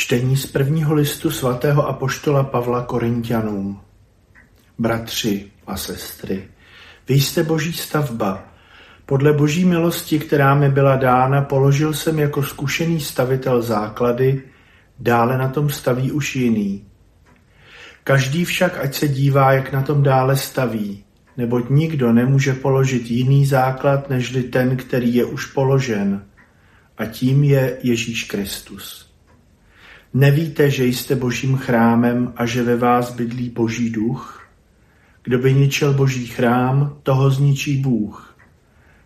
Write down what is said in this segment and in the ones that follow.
Čtení z prvního listu svatého apoštola Pavla Korintianům. Bratři a sestry, vy jste boží stavba. Podle boží milosti, která mi byla dána, položil jsem jako zkušený stavitel základy, dále na tom staví už jiný. Každý však ať se dívá, jak na tom dále staví, neboť nikdo nemůže položit jiný základ, nežli ten, který je už položen, a tím je Ježíš Kristus. Nevíte, že jste božím chrámem a že ve vás bydlí boží duch? Kdo by ničil boží chrám, toho zničí Bůh.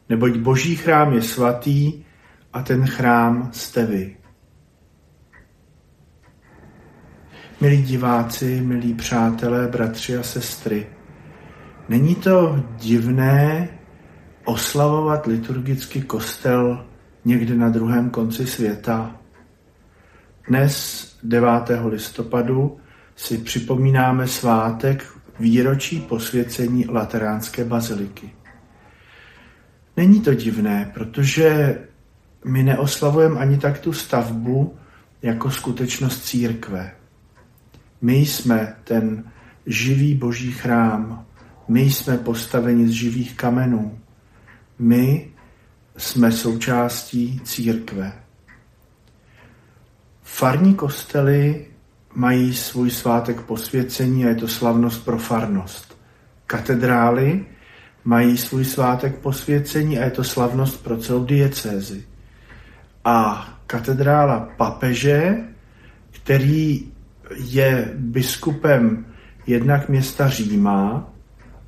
Neboť boží chrám je svatý a ten chrám jste vy. Milí diváci, milí přátelé, bratři a sestry, není to divné oslavovat liturgicky kostel někde na druhém konci světa? Dnes, 9. listopadu, si připomínáme svátek výročí posvěcení Lateránské baziliky. Není to divné, protože my neoslavujeme ani tak tu stavbu jako skutečnost církve. My jsme ten živý boží chrám, my jsme postaveni z živých kamenů, my jsme součástí církve. Farní kostely mají svůj svátek posvěcení a je to slavnost pro farnost. Katedrály mají svůj svátek posvěcení a je to slavnost pro celou diecézi. A katedrála papeže, který je biskupem jednak města Říma,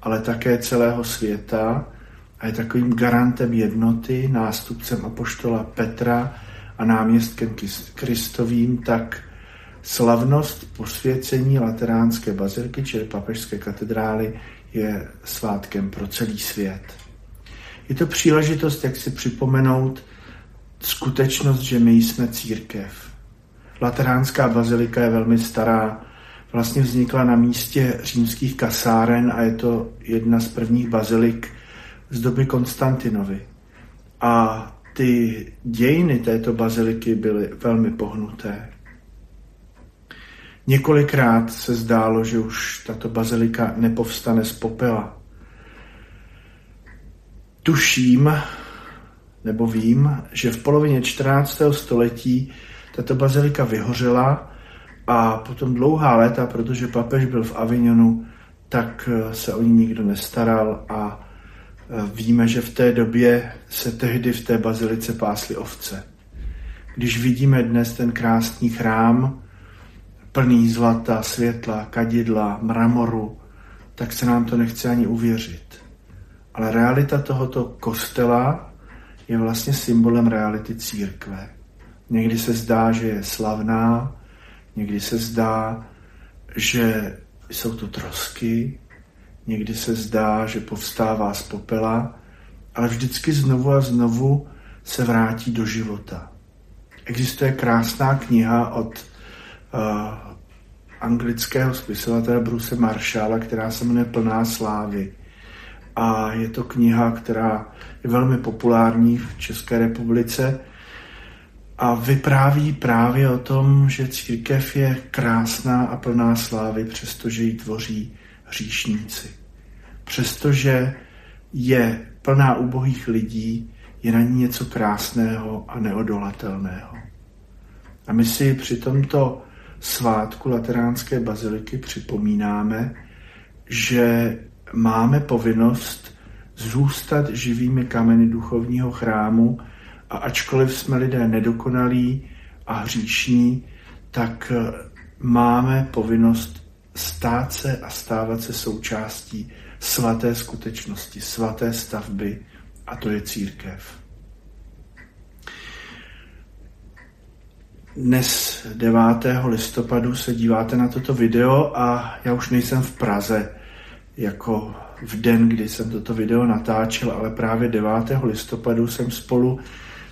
ale také celého světa a je takovým garantem jednoty, nástupcem apoštola Petra a náměstkem Kristovým, tak slavnost posvěcení Lateránské bazilky, čili papežské katedrály, je svátkem pro celý svět. Je to příležitost, jak si připomenout skutečnost, že my jsme církev. Lateránská bazilika je velmi stará, vlastně vznikla na místě římských kasáren a je to jedna z prvních bazilik z doby Konstantinovy. A ty dějiny této baziliky byly velmi pohnuté. Několikrát se zdálo, že už tato bazilika nepovstane z popela. Tuším, nebo vím, že v polovině 14. století tato bazilika vyhořela a potom dlouhá léta, protože papež byl v Avignonu, tak se o ní nikdo nestaral a Víme, že v té době se tehdy v té bazilice pásly ovce. Když vidíme dnes ten krásný chrám, plný zlata, světla, kadidla, mramoru, tak se nám to nechce ani uvěřit. Ale realita tohoto kostela je vlastně symbolem reality církve. Někdy se zdá, že je slavná, někdy se zdá, že jsou to trosky, Někdy se zdá, že povstává z popela, ale vždycky znovu a znovu se vrátí do života. Existuje krásná kniha od uh, anglického spisovatele Bruce Marshalla, která se jmenuje Plná slávy. A je to kniha, která je velmi populární v České republice a vypráví právě o tom, že církev je krásná a plná slávy, přestože ji tvoří hříšníci. Přestože je plná ubohých lidí, je na ní něco krásného a neodolatelného. A my si při tomto svátku Lateránské baziliky připomínáme, že máme povinnost zůstat živými kameny duchovního chrámu a ačkoliv jsme lidé nedokonalí a hříšní, tak máme povinnost stát se a stávat se součástí svaté skutečnosti, svaté stavby a to je církev. Dnes 9. listopadu se díváte na toto video a já už nejsem v Praze jako v den, kdy jsem toto video natáčel, ale právě 9. listopadu jsem spolu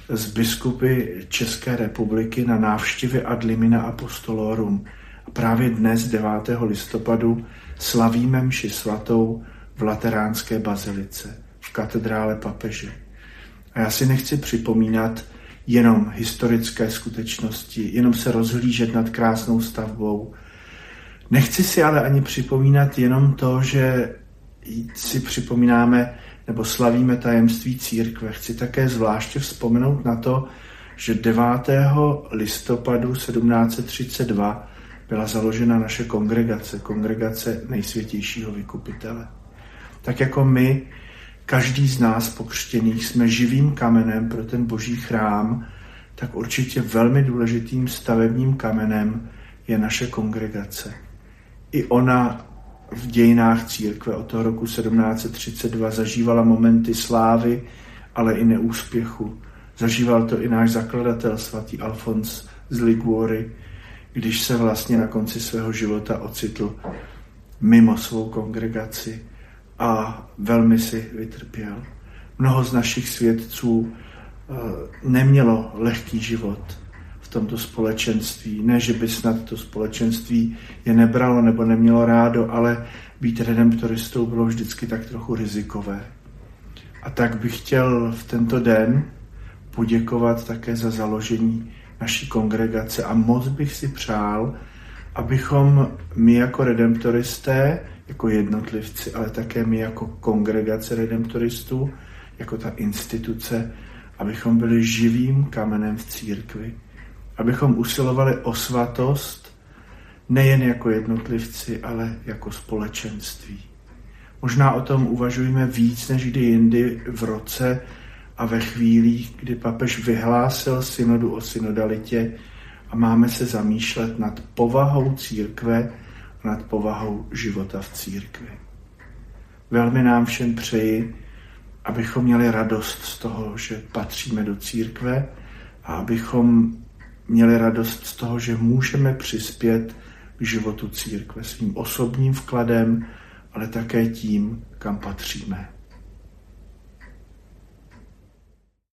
s biskupy České republiky na návštěvě ad limina apostolorum právě dnes, 9. listopadu, slavíme mši svatou v Lateránské bazilice, v katedrále papeže. A já si nechci připomínat jenom historické skutečnosti, jenom se rozhlížet nad krásnou stavbou. Nechci si ale ani připomínat jenom to, že si připomínáme nebo slavíme tajemství církve. Chci také zvláště vzpomenout na to, že 9. listopadu 1732 byla založena naše kongregace, kongregace nejsvětějšího vykupitele. Tak jako my, každý z nás pokřtěných, jsme živým kamenem pro ten boží chrám, tak určitě velmi důležitým stavebním kamenem je naše kongregace. I ona v dějinách církve od toho roku 1732 zažívala momenty slávy, ale i neúspěchu. Zažíval to i náš zakladatel svatý Alfons z Liguory, když se vlastně na konci svého života ocitl mimo svou kongregaci a velmi si vytrpěl. Mnoho z našich svědců eh, nemělo lehký život v tomto společenství. Ne, že by snad to společenství je nebralo nebo nemělo rádo, ale být redemptoristou bylo vždycky tak trochu rizikové. A tak bych chtěl v tento den poděkovat také za založení naší kongregace a moc bych si přál, abychom my jako redemptoristé, jako jednotlivci, ale také my jako kongregace redemptoristů, jako ta instituce, abychom byli živým kamenem v církvi, abychom usilovali o svatost nejen jako jednotlivci, ale jako společenství. Možná o tom uvažujeme víc než kdy jindy v roce, a ve chvílích, kdy papež vyhlásil synodu o synodalitě a máme se zamýšlet nad povahou církve nad povahou života v církvi. Velmi nám všem přeji, abychom měli radost z toho, že patříme do církve a abychom měli radost z toho, že můžeme přispět k životu církve svým osobním vkladem, ale také tím, kam patříme.